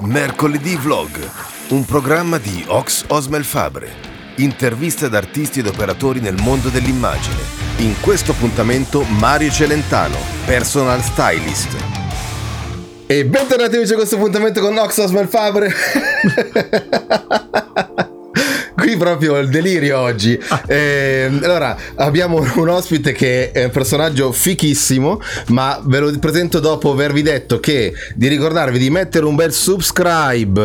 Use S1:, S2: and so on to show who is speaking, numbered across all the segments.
S1: Mercoledì Vlog, un programma di Ox Osmel Fabre. Interviste ad artisti ed operatori nel mondo dell'immagine. In questo appuntamento Mario Celentano, personal stylist.
S2: E bentornati amici a questo appuntamento con Ox Osmel Fabre. Qui proprio il delirio oggi. Eh, allora, abbiamo un ospite che è un personaggio fichissimo, ma ve lo presento dopo avervi detto che di ricordarvi di mettere un bel subscribe,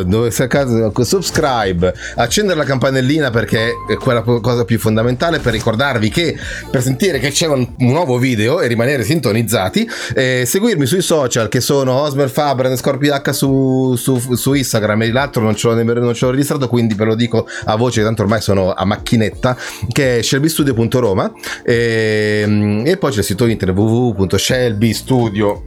S2: eh, dove a caso, subscribe, accendere la campanellina perché è quella cosa più fondamentale per ricordarvi che per sentire che c'è un, nuovo video e rimanere sintonizzati, eh, seguirmi sui social che sono Osmer Fabre e Scorpio su, su, su Instagram e l'altro non ce l'ho, non ce l'ho registrato, quindi ve lo dico a voce, tanto ormai sono a macchinetta, che è shelbystudio.roma e, e poi c'è il sito internet www.shelbystudio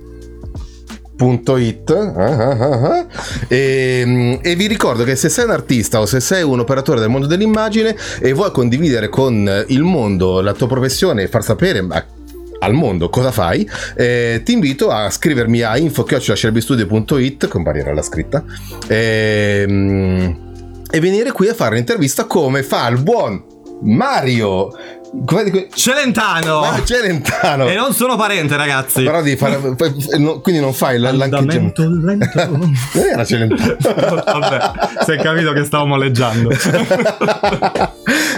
S2: It, uh, uh, uh, e, e, vi ricordo che se sei un artista o se sei un operatore del mondo dell'immagine e vuoi condividere con il mondo la tua professione e far sapere al mondo cosa fai eh, ti invito a scrivermi a info.shelbystudio.it comparirà la scritta eh, e venire qui a fare un'intervista come fa il buon Mario
S3: Celentano!
S2: Ah, Celentano!
S3: E non sono parente, ragazzi.
S2: Però devi fare. quindi non fai
S3: lento. Non
S2: era Celentano.
S3: Vabbè, si è capito che stavo molleggiando.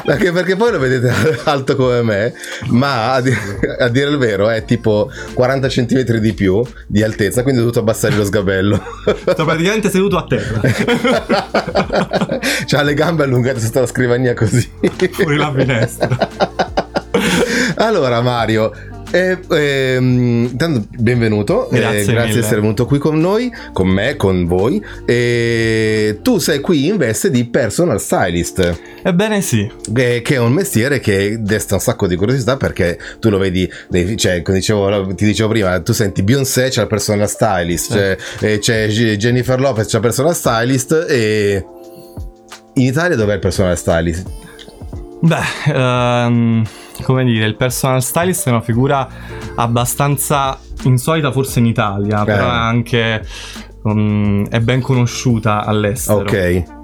S2: Anche perché poi lo vedete alto come me, ma a, di- a dire il vero è tipo 40 cm di più di altezza, quindi ho dovuto abbassare lo sgabello.
S3: Sto praticamente seduto a terra.
S2: C'ha le gambe allungate sotto la scrivania così.
S3: Fuori la finestra.
S2: Allora Mario, eh, eh, benvenuto,
S3: grazie,
S2: eh, grazie di essere venuto qui con noi, con me, con voi. Tu sei qui in veste di personal stylist.
S3: Ebbene sì.
S2: Che, è un mestiere che desta un sacco di curiosità perché tu lo vedi, cioè, come dicevo, ti dicevo prima, tu senti Beyoncé, c'è il personal stylist, c'è, eh. c'è Jennifer Lopez, c'è il personal stylist e... In Italia dov'è il personal stylist?
S3: Beh, um, come dire, il personal stylist è una figura abbastanza insolita forse in Italia, eh. però è anche um, è ben conosciuta all'estero.
S2: Ok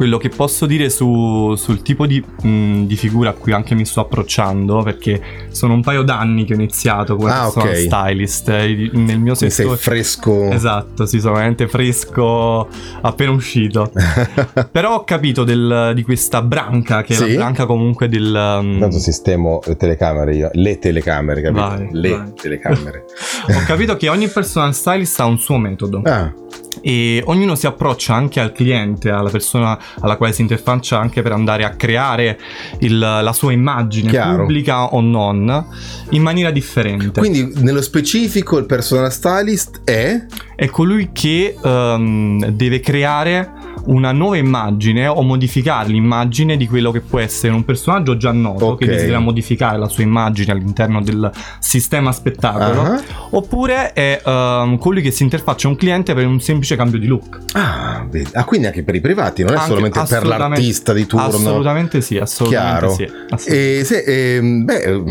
S3: quello che posso dire su, sul tipo di, mh, di, figura a cui anche mi sto approcciando, perché sono un paio d'anni che ho iniziato come ah, okay. stylist nel mio settore.
S2: sei fresco.
S3: Esatto, sì, sono veramente fresco appena uscito. Però ho capito del, di questa branca, che sì? è la branca comunque del...
S2: Um... Tanto sistemo le telecamere io, le telecamere, capito? Vai, le vai. telecamere.
S3: ho capito che ogni personal stylist ha un suo metodo.
S2: Ah
S3: e ognuno si approccia anche al cliente, alla persona alla quale si interfaccia anche per andare a creare il, la sua immagine
S2: Chiaro.
S3: pubblica o non in maniera differente.
S2: Quindi nello specifico il personal stylist è
S3: è colui che um, deve creare una nuova immagine o modificare l'immagine di quello che può essere un personaggio già noto okay. che desidera modificare la sua immagine all'interno del sistema spettacolo uh-huh. oppure è um, colui che si interfaccia a un cliente per un semplice cambio di look
S2: ah, ah quindi anche per i privati non è anche, solamente per l'artista di turno
S3: assolutamente sì assolutamente
S2: Chiaro.
S3: sì assolutamente.
S2: E se, eh, beh,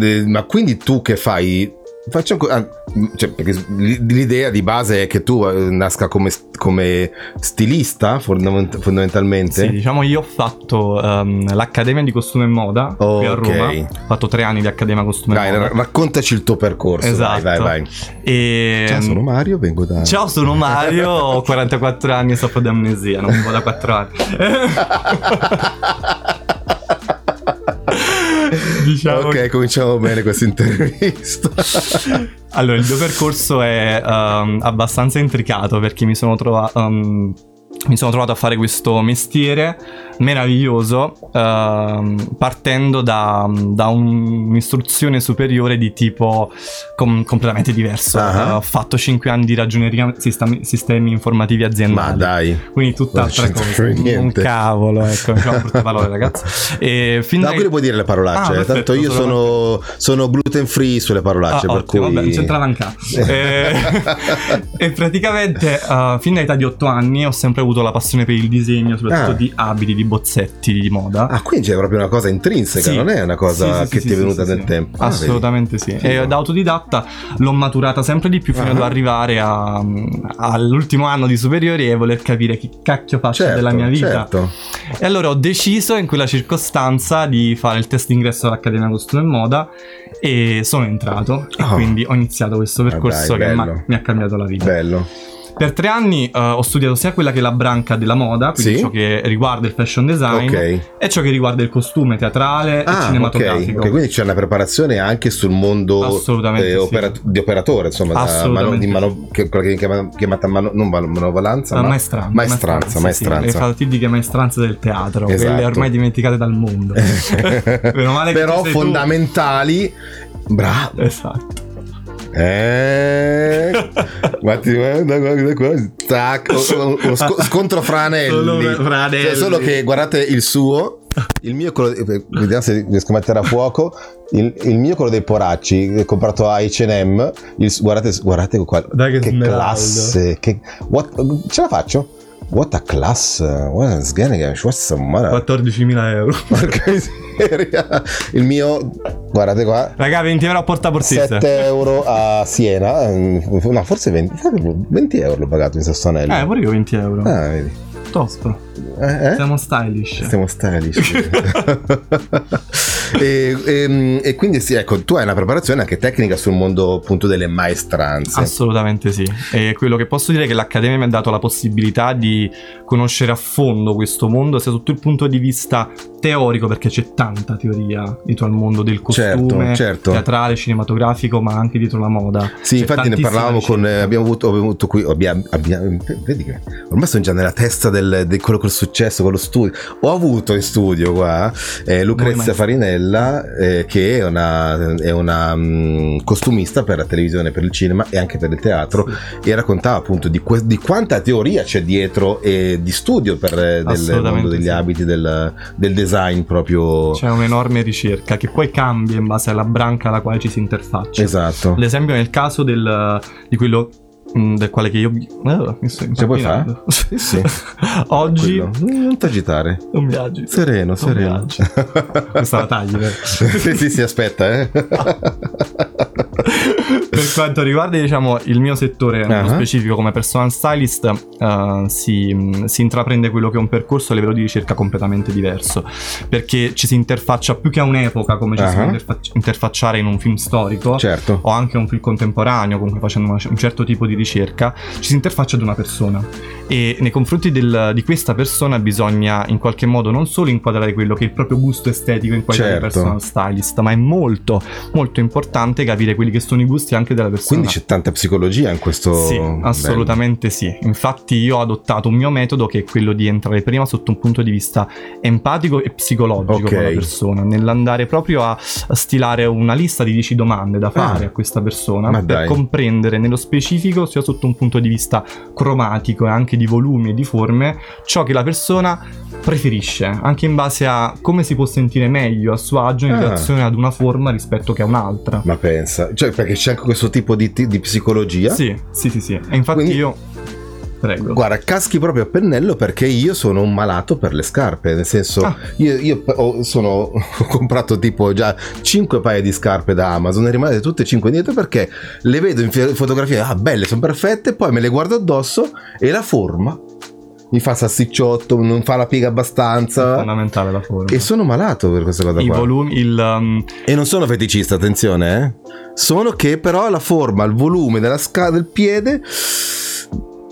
S2: eh, ma quindi tu che fai Faccio ah, cioè, l'idea di base è che tu eh, nasca come, come stilista fondamentalmente.
S3: Sì, diciamo io ho fatto um, l'accademia di costume e moda oh, qui a Roma. Ho fatto tre anni di accademia costume
S2: dai,
S3: e moda.
S2: Raccontaci il tuo percorso.
S3: Esatto.
S2: Vai, vai, vai.
S3: E...
S2: Ciao, sono Mario, vengo da.
S3: Ciao, sono Mario, ho 44 anni e soffro di amnesia, non vivo da 4 anni.
S2: diciamo ok, cominciamo bene questa intervista.
S3: allora, il mio percorso è um, abbastanza intricato perché mi sono trovato... Um, mi sono trovato a fare questo mestiere meraviglioso uh, partendo da, da, un'istruzione superiore di tipo com- completamente diverso. Uh-huh. Uh, ho fatto 5 anni di ragioneria sistemi, sistemi informativi aziendali.
S2: Ma dai.
S3: Quindi tutt'altra cosa. Un cavolo, ecco, diciamo brutte parole ragazzi.
S2: E fin no, dai... qui puoi dire le parolacce, ah, perfetto, tanto io sono, sono, gluten free sulle parolacce, ah, per ottimo, cui...
S3: Vabbè, non c'entrava cazzo. e, e praticamente uh, fin dall'età di 8 anni ho sempre avuto la passione per il disegno, soprattutto
S2: Ah.
S3: di abiti, di bozzetti di moda.
S2: Ah, quindi c'è proprio una cosa intrinseca,
S3: Sì.
S2: non è una cosa
S3: Sì, sì,
S2: che
S3: sì,
S2: ti è
S3: sì,
S2: venuta
S3: sì,
S2: nel
S3: sì.
S2: tempo. Ah,
S3: Assolutamente sì.
S2: Figo.
S3: E da autodidatta l'ho maturata sempre di più fino
S2: Ah.
S3: ad arrivare a- all'ultimo anno di superiori e voler capire che cacchio faccio
S2: Certo,
S3: della mia vita.
S2: certo.
S3: E allora ho deciso in quella circostanza di fare il test d'ingresso all'Accademia Costume e Moda e sono entrato e
S2: Oh.
S3: quindi ho iniziato questo
S2: Ah,
S3: percorso
S2: dai,
S3: che mi ha cambiato la vita.
S2: Bello.
S3: Per tre anni eh, ho studiato sia quella che è la branca della moda, quindi
S2: Sì.
S3: ciò che riguarda il fashion design,
S2: Ok.
S3: e ciò che riguarda il costume teatrale e
S2: Ah, ok.
S3: cinematografico.
S2: Ok, quindi c'è una preparazione anche sul mondo eh,
S3: sì.
S2: opera- di operatore, insomma, da mano- di mano- che, quella che chiama- chiamata mano- non mano- manovalanza,
S3: La
S2: ma
S3: maestranza,
S2: maestranza,
S3: sì, sì,
S2: maestranza.
S3: le fatidiche maestranze del teatro,
S2: Esatto.
S3: quelle ormai dimenticate dal mondo. Meno male che
S2: Però
S3: sei tu.
S2: fondamentali. Bravo.
S3: Esatto.
S2: Eh, guardi, guarda, guarda tac, uno sco- scontro fra anelli.
S3: Solo.
S2: Cioè, solo che guardate il suo, il mio quello, eh, vediamo se riesco a mettere a fuoco. Il, il mio quello dei poracci, ho comprato a H&M. Il, guardate, guardate qua,
S3: Dai che
S2: che classe, che, what- ce la faccio? What a class, what a sgane, what's a mara.
S3: 14.000 euro.
S2: Porca miseria. Il mio, guardate qua,
S3: Raga, 20 euro a porta portista.
S2: 7 euro a Siena, mm, no forse 20, 20 euro l'ho pagato in Sassanello.
S3: Eh, pure io 20 euro.
S2: Ah, vedi.
S3: Top.
S2: Eh, eh?
S3: Siamo stylish.
S2: Stiamo stylish. e, e, e quindi sì, ecco, tu hai una preparazione anche tecnica sul mondo appunto delle maestranze.
S3: Assolutamente sì. E quello che posso dire è che l'Accademia mi ha dato la possibilità di conoscere a fondo questo mondo, sia sotto il punto di vista teorico, perché c'è tanta teoria dietro al mondo del costume,
S2: Certo, certo.
S3: teatrale, cinematografico, ma anche dietro la moda.
S2: Sì,
S3: C'è
S2: infatti ne parlavamo con. abbiamo avuto, abbiamo avuto qui. Abbiamo, abbiamo- vedi che ormai sono già nella testa del, di quello col successo, con lo studio. Ho avuto in studio qua eh, Lucrezia. Farinella, eh, che è una, è una mm, costumista per la televisione, per il cinema e anche per il teatro. E raccontava appunto di, que- di quanta teoria c'è dietro e di studio per eh, del mondo degli
S3: sì.
S2: abiti, del, del design proprio.
S3: C'è un'enorme ricerca che poi cambia in base alla branca alla quale ci si interfaccia.
S2: Esatto.
S3: L'esempio nel caso del, di quello del quale che io eh, mi sto
S2: Ce puoi
S3: impappinando.
S2: Sì, sì.
S3: Oggi
S2: Quello. Non ti agitare.
S3: non mi agito.
S2: Sereno, sereno.
S3: Questa la tagli,
S2: sì, sì, sì, aspetta, eh.
S3: per quanto riguarda diciamo il mio settore nello
S2: Ah.
S3: specifico come personal stylist eh, si, si intraprende quello che è un percorso a livello di ricerca completamente diverso perché ci si interfaccia più che a un'epoca come ci si può
S2: Ah.
S3: interfac- interfacciare in un film storico
S2: certo.
S3: o anche un film contemporaneo, comunque facendo una- un certo tipo di ricerca, ci si interfaccia ad una persona. E nei confronti del- di questa persona bisogna in qualche modo non solo inquadrare quello che è il proprio gusto estetico in qualità
S2: Certo.
S3: di personal stylist, ma è molto, molto importante capire quelli che sono i gusti anche della persona.
S2: Quindi c'è tanta psicologia in questo.
S3: Sì, assolutamente sì. Infatti io ho adottato un mio metodo che è quello di entrare prima sotto un punto di vista empatico e psicologico
S2: Ok.
S3: con la persona, nell'andare proprio a stilare una lista di 10 domande da fare
S2: Ah,
S3: a questa persona per
S2: dai.
S3: comprendere nello specifico, sia sotto un punto di vista cromatico e anche di volumi e di forme, ciò che la persona preferisce, anche in base a come si può sentire meglio a suo agio in
S2: Ah.
S3: relazione ad una forma rispetto che a un'altra.
S2: Ma pensa, cioè perché c'è anche questo tipo di, di psicologia.
S3: Sì, sì, sì, sì. E infatti
S2: Quindi-
S3: io... Prego.
S2: Guarda, caschi proprio a pennello perché io sono un malato per le scarpe, nel senso,
S3: Ah.
S2: io, io ho, sono, ho comprato tipo già 5 paia di scarpe da Amazon e rimanete tutte e 5 indietro perché le vedo in fi- fotografia, ah belle, sono perfette, poi me le guardo addosso e la forma mi fa salsicciotto, non fa la piega
S3: È
S2: abbastanza
S3: fondamentale la forma.
S2: e sono malato per questa cosa
S3: I
S2: qua.
S3: volumi, il... um,
S2: E non sono feticista, attenzione, eh. Sono che però la forma, il volume della sca- del piede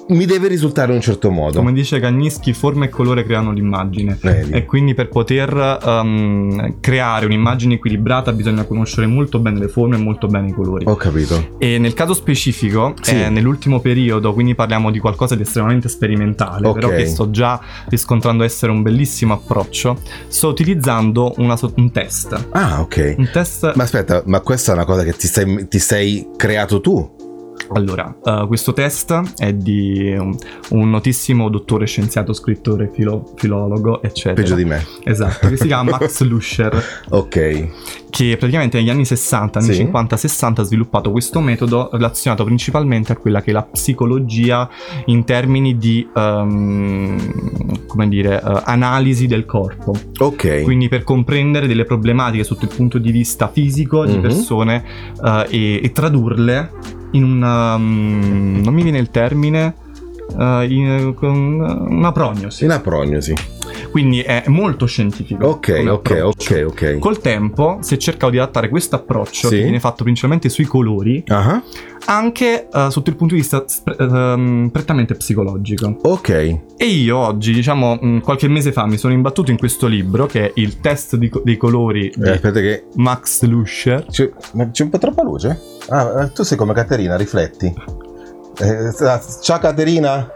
S2: mi deve risultare in un certo modo.
S3: come dice Cagnischi, forma e colore creano l'immagine.
S2: Vedi?
S3: E quindi per poter um, creare un'immagine equilibrata bisogna conoscere molto bene le forme e molto bene i colori.
S2: Ho capito.
S3: E nel caso specifico,
S2: Sì.
S3: eh, nell'ultimo periodo, quindi parliamo di qualcosa di estremamente sperimentale,
S2: Ok.
S3: però che sto già riscontrando essere un bellissimo approccio, sto utilizzando una un test.
S2: Ah, ok.
S3: Un test
S2: Ma aspetta, ma questa è una cosa che ti sei, ti sei creato tu?
S3: Allora, uh, questo test è di un, un, notissimo dottore scienziato, scrittore, filo, filologo, eccetera.
S2: Peggio di me.
S3: Esatto, che si chiama Max Luscher.
S2: ok.
S3: Che praticamente negli anni 60, anni sì. 50-60 ha sviluppato questo metodo relazionato principalmente a quella che è la psicologia in termini di, um, come dire, uh, analisi del corpo.
S2: Ok.
S3: Quindi per comprendere delle problematiche sotto il punto di vista fisico di mm-hmm. persone uh, e, e tradurle in una... Um, non mi viene il termine... Uh, in, con una prognosi.
S2: Una prognosi.
S3: Quindi è molto scientifico.
S2: Ok, ok, ok, ok.
S3: Col tempo si è cercato di adattare questo approccio sì. che viene fatto principalmente sui colori.
S2: Uh-huh.
S3: Anche uh, sotto il punto di vista uh, prettamente psicologico.
S2: Ok.
S3: E io oggi, diciamo, mh, qualche mese fa mi sono imbattuto in questo libro che è il test di, dei colori
S2: eh, aspetta che...
S3: Max Luscher.
S2: C'è, c'è un po' troppa luce? Ah, eh, tu sei come Caterina, rifletti. Eh, ciao Caterina.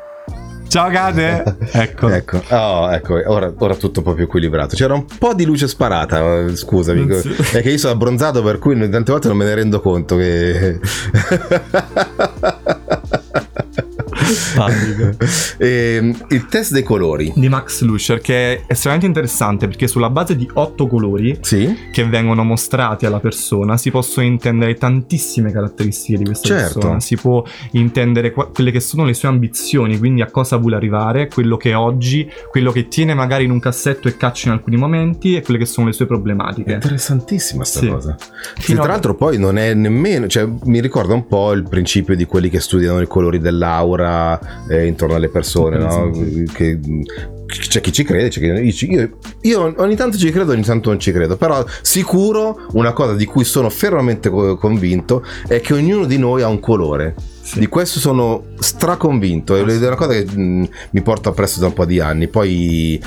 S3: Ciao Cate! ecco.
S2: ecco. Oh, ecco. Ora, ora, tutto un po' più equilibrato. C'era un po' di luce sparata, eh, scusami. Si... È che io sono abbronzato per cui tante volte non me ne rendo conto che... e, ehm, il test dei colori
S3: di Max Lusher che è estremamente interessante perché sulla base di otto colori
S2: sì.
S3: che vengono mostrati alla persona si possono intendere tantissime caratteristiche di questa
S2: certo.
S3: persona si può intendere qua- quelle che sono le sue ambizioni quindi a cosa vuole arrivare quello che è oggi quello che tiene magari in un cassetto e caccia in alcuni momenti e quelle che sono le sue problematiche
S2: è interessantissima sta sì. cosa sì, tra l'altro poi non è nemmeno cioè mi ricorda un po' il principio di quelli che studiano i colori dell'aura eh, intorno alle persone, no? Che, c'è chi ci crede, c'è chi io, io, ogni tanto ci credo, ogni tanto non ci credo, però sicuro una cosa di cui sono fermamente convinto è che ognuno di noi ha un colore. Sì. Di questo sono straconvinto, è una cosa che mh, mi porto appresso da un po' di anni. Poi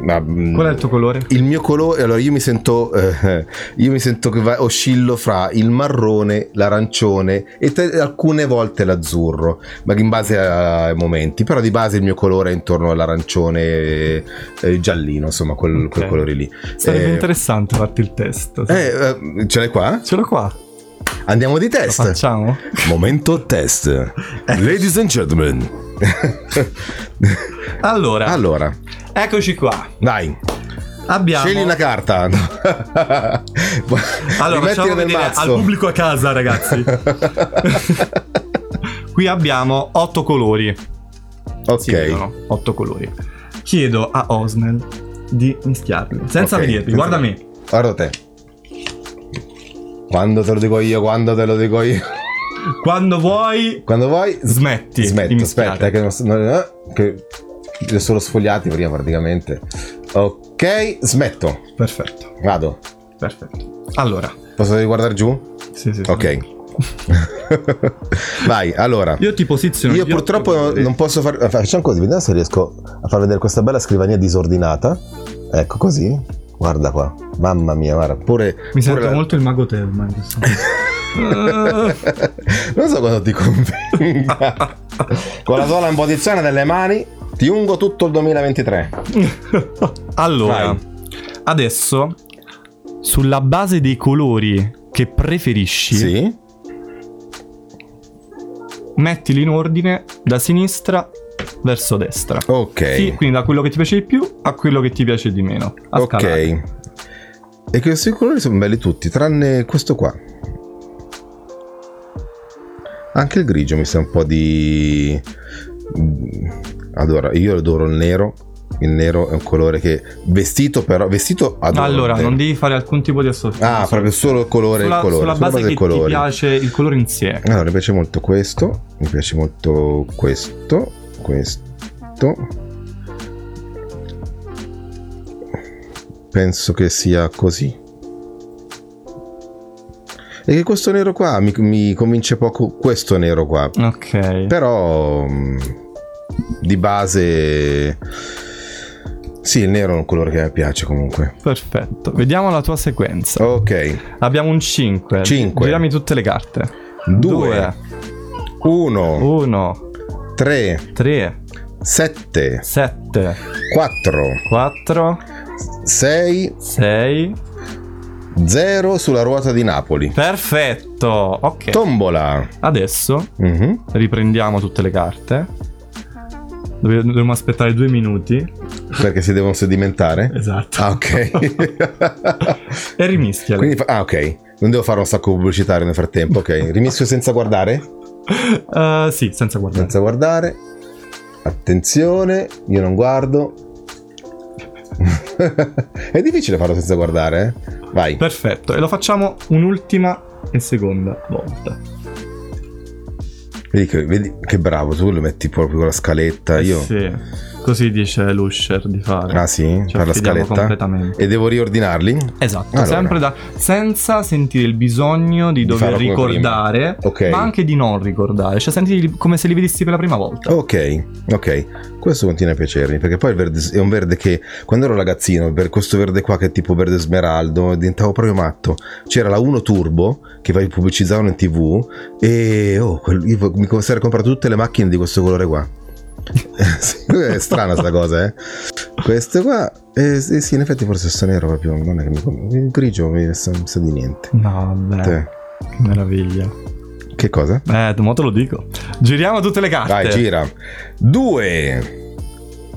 S3: ma, mm, Qual è il tuo colore?
S2: Il mio colore, allora io mi sento, eh, io mi sento che va, oscillo fra il marrone, l'arancione e te, alcune volte l'azzurro, ma in base ai momenti. Però di base il mio colore è intorno all'arancione e, e giallino, insomma, quel, okay. quel colore lì.
S3: Sarebbe eh, interessante farti il test.
S2: Eh, eh, ce l'hai qua?
S3: Ce l'ho qua.
S2: Andiamo di test.
S3: Lo facciamo?
S2: Momento test. Ladies and gentlemen.
S3: allora.
S2: Allora.
S3: Eccoci qua.
S2: Dai.
S3: Abbiamo...
S2: Scegli una carta.
S3: allora, facciamo vedere mazzo. al pubblico a casa, ragazzi. Qui abbiamo otto colori.
S2: Ok.
S3: Si vedono, otto colori. Chiedo a Osmel di mischiarli, senza okay. vederli. Guarda me.
S2: Guarda te. Quando te lo dico io, quando te lo dico io.
S3: Quando vuoi.
S2: Quando vuoi.
S3: Smetti.
S2: Smetti. Aspetta, che, non, non, che li ho solo sfogliati prima praticamente. Ok, smetto.
S3: Perfetto.
S2: Vado.
S3: Perfetto. Allora.
S2: Posso guardare giù?
S3: Sì, sì.
S2: Ok. Vai, allora.
S3: Io ti posiziono.
S2: Io purtroppo non posso fare. Facciamo così, vediamo se riesco a far vedere questa bella scrivania disordinata. Ecco così. Guarda qua. Mamma mia, guarda. Pure.
S3: Mi
S2: pure
S3: sento
S2: la...
S3: molto il mago Telma.
S2: non so quando ti convenga. Con la sola imposizione delle mani ti ungo tutto il 2023.
S3: allora, Vai. adesso sulla base dei colori che preferisci,
S2: sì.
S3: mettili in ordine da sinistra verso destra.
S2: Ok.
S3: Sì, quindi da quello che ti piace di più a quello che ti piace di meno.
S2: ok. E questi colori sono belli tutti, tranne questo qua. Anche il grigio mi sa un po' di adoro, io adoro il nero. Il nero è un colore che vestito però vestito adoro.
S3: Allora, non devi fare alcun tipo di associazione.
S2: Ah, proprio solo il colore
S3: sulla,
S2: il colore.
S3: Sulla base, base che colore. ti piace il colore insieme.
S2: Allora, mi piace molto questo, mi piace molto questo, questo. Penso che sia così. E che questo nero qua mi, mi convince poco questo nero qua.
S3: Ok.
S2: Però mm, di base sì, il nero è un colore che mi piace comunque.
S3: Perfetto. Vediamo la tua sequenza.
S2: Ok.
S3: Abbiamo un 5.
S2: 5.
S3: Giriamo tutte le carte.
S2: 2. 1.
S3: 1.
S2: 3.
S3: 3.
S2: 7.
S3: 7.
S2: 4.
S3: 4.
S2: 6.
S3: 6.
S2: 0 sulla ruota di Napoli.
S3: Perfetto, ok.
S2: Tombola.
S3: Adesso
S2: Mhm.
S3: riprendiamo tutte le carte. Dobbiamo aspettare due minuti.
S2: Perché si devono sedimentare?
S3: Esatto.
S2: Ah, ok.
S3: E rimischiale.
S2: Quindi ah, ok. Non devo fare un sacco pubblicitario nel frattempo, ok. Rimischio senza guardare?
S3: Eh, sì, senza guardare.
S2: Senza guardare. Attenzione, io non guardo. È difficile farlo senza guardare, eh? Vai.
S3: Perfetto, e lo facciamo un'ultima e seconda volta.
S2: Vedi che, vedi che bravo, tu lo metti proprio con la scaletta. Io.
S3: Sì, così dice l'usher di fare.
S2: Ah sì?
S3: Ci
S2: Per la scaletta?
S3: completamente.
S2: E devo riordinarli?
S3: Esatto,
S2: Allora.
S3: sempre da senza sentire il bisogno di,
S2: Di
S3: dover ricordare,
S2: prima. Ok.
S3: ma anche di non ricordare, cioè senti come se li vedessi per la prima volta.
S2: Ok, ok. Questo continua a piacermi perché poi il verde è un verde che quando ero ragazzino, per questo verde qua che è tipo verde smeraldo, diventavo proprio matto. C'era la 1 Turbo che poi pubblicizzavano in tv e oh, quel- io mi sarei comprato tutte le macchine di questo colore qua. È strana sta cosa, eh. Questo qua, eh, sì, in effetti forse sto nero proprio, non è che mi il grigio mi sa, mi sa di niente.
S3: No, vabbè,
S2: Te,
S3: meraviglia.
S2: Che cosa?
S3: Eh, mo te lo dico. Giriamo tutte le carte.
S2: Vai, gira. 2,